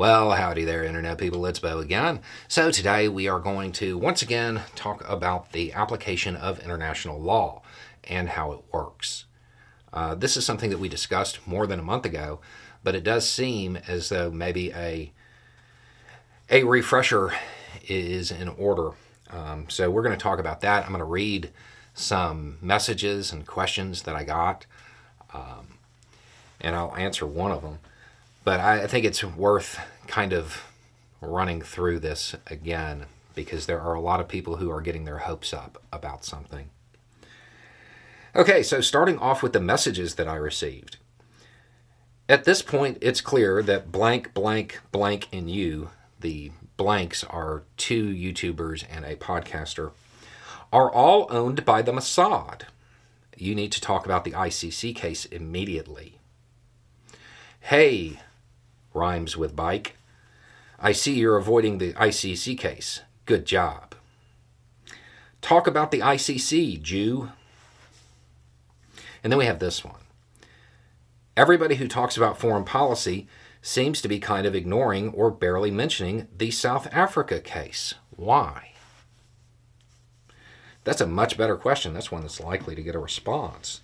Well, howdy there, Internet people. It's Beau again. So, today we are going to once again talk about the application of international law and how it works. Uh, this is something that we discussed more than a month ago, but it does seem as though maybe a, a refresher is in order. Um, so, we're going to talk about that. I'm going to read some messages and questions that I got, um, and I'll answer one of them. But I, think it's worth kind of running through this again because there are a lot of people who are getting their hopes up about something. Okay, so starting off with the messages that I received. At this point, it's clear that blank, blank, blank, and you, the blanks are two YouTubers and a podcaster, are all owned by the Mossad. You need to talk about the ICC case immediately. Hey, rhymes with bike. I see you're avoiding the ICC case. Good job. Talk about the ICC, Jew. And then we have this one. Everybody who talks about foreign policy seems to be kind of ignoring or barely mentioning the South Africa case. Why? That's a much better question. That's one that's likely to get a response.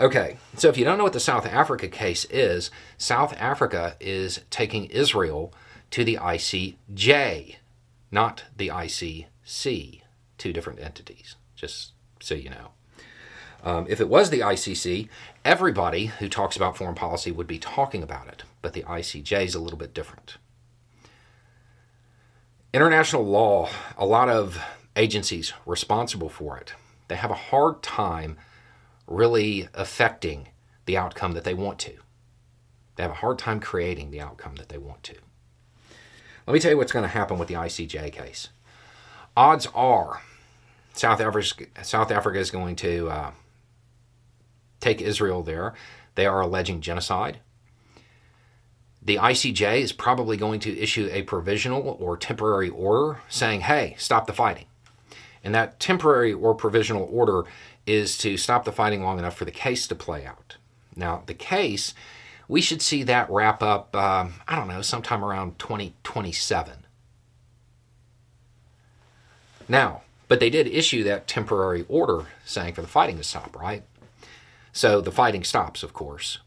Okay, so if you don't know what the South Africa case is, South Africa is taking Israel to the ICJ, not the ICC, two different entities, just so you know. Um, if it was the ICC, everybody who talks about foreign policy would be talking about it, but the ICJ is a little bit different. International law, a lot of agencies responsible for it, they have a hard time really affecting the outcome that they want to. They have a hard time creating the outcome that they want to. Let me tell you what's going to happen with the ICJ case. Odds are South Africa, South Africa is going to uh, take Israel there. They are alleging genocide. The ICJ is probably going to issue a provisional or temporary order saying, hey, stop the fighting. And that temporary or provisional order is to stop the fighting long enough for the case to play out. Now, the case, we should see that wrap up, uh, I don't know, sometime around 2027. Now, but they did issue that temporary order saying for the fighting to stop, right? So the fighting stops, of course.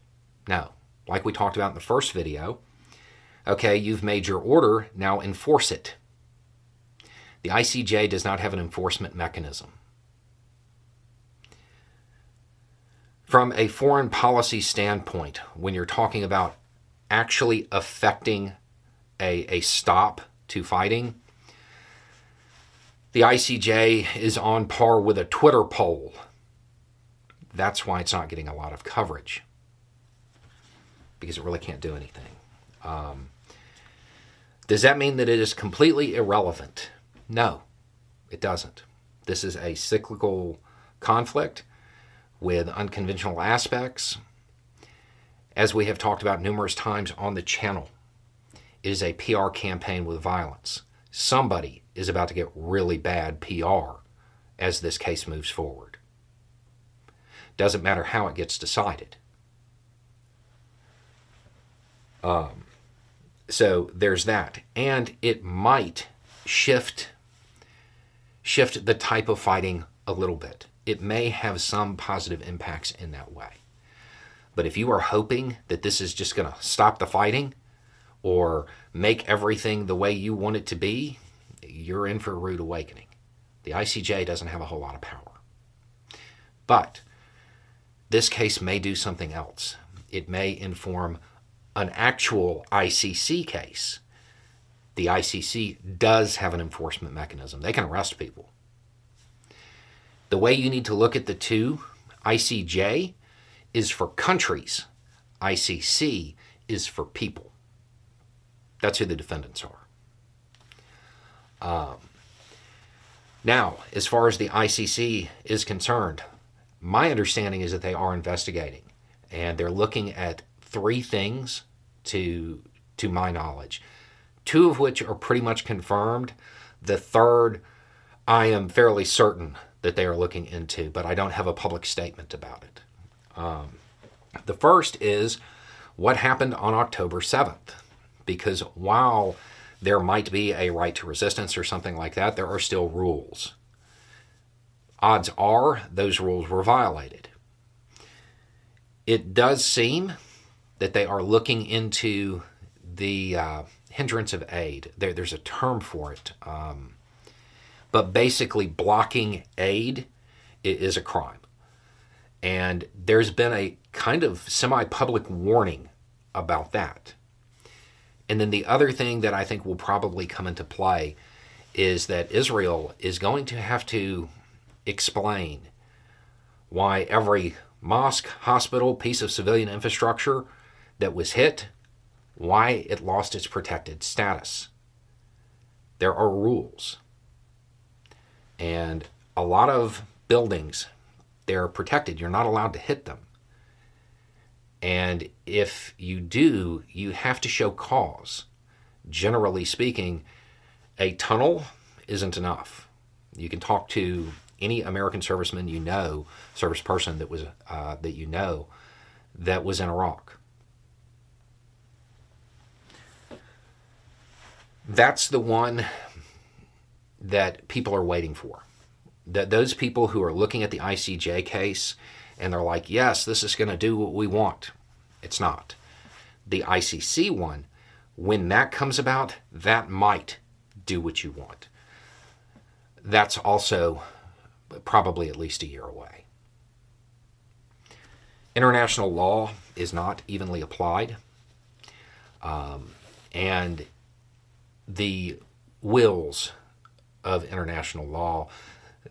No, like we talked about in the first video, okay, you've made your order, now enforce it. The ICJ does not have an enforcement mechanism. From a foreign policy standpoint, when you're talking about actually affecting a, a stop to fighting, the ICJ is on par with a Twitter poll. That's why it's not getting a lot of coverage because it really can't do anything. Um, does that mean that it is completely irrelevant? No, it doesn't. This is a cyclical conflict with unconventional aspects. As we have talked about numerous times on the channel, it is a PR campaign with violence. Somebody is about to get really bad PR as this case moves forward. Doesn't matter how it gets decided. Um, so there's that, and it might shift shift the type of fighting a little bit it may have some positive impacts in that way. But if you are hoping that this is just going to stop the fighting or make everything the way you want it to be, you're in for a rude awakening. The ICJ doesn't have a whole lot of power. But this case may do something else. It may inform an actual ICC case. The ICC does have an enforcement mechanism, they can arrest people. The way you need to look at the two, ICJ is for countries, ICC is for people. That's who the defendants are. Um, now, as far as the ICC is concerned, my understanding is that they are investigating and they're looking at three things to to my knowledge two of which are pretty much confirmed the third i am fairly certain that they are looking into, but I don't have a public statement about it. Um, the first is what happened on October 7th. because while there might be a right to resistance or something like that, there are still rules. Odds are those rules were violated. It does seem that they are looking into the uh, hindrance of aid. There, there's a term for it. Um, but basically, blocking aid is a crime. And there's been a kind of semi public warning about that. And then the other thing that I think will probably come into play is that Israel is going to have to explain why every mosque, hospital, piece of civilian infrastructure that was hit, why it lost its protected status. There are rules. And a lot of buildings, they're protected. You're not allowed to hit them. And if you do, you have to show cause. Generally speaking, a tunnel isn't enough. You can talk to any American serviceman you know, service person that was uh, that you know, that was in Iraq. That's the one that people are waiting for. That those people who are looking at the ICJ case and they're like, yes, this is going to do what we want. It's not. The ICC one, when that comes about, that might do what you want. That's also probably at least a year away. International law is not evenly applied. Um, and the wills of international law,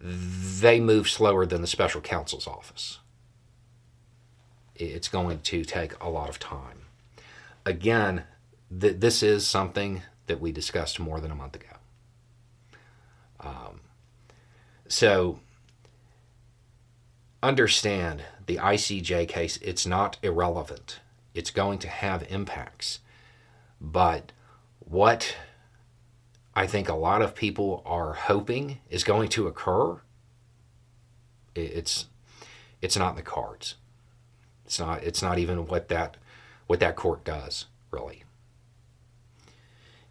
they move slower than the special counsel's office. It's going to take a lot of time. Again, th- this is something that we discussed more than a month ago. Um, so understand the ICJ case, it's not irrelevant. It's going to have impacts. But what I think a lot of people are hoping is going to occur, it's it's not in the cards. It's not it's not even what that what that court does, really.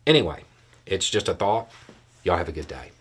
Anyway, it's just a thought. Y'all have a good day.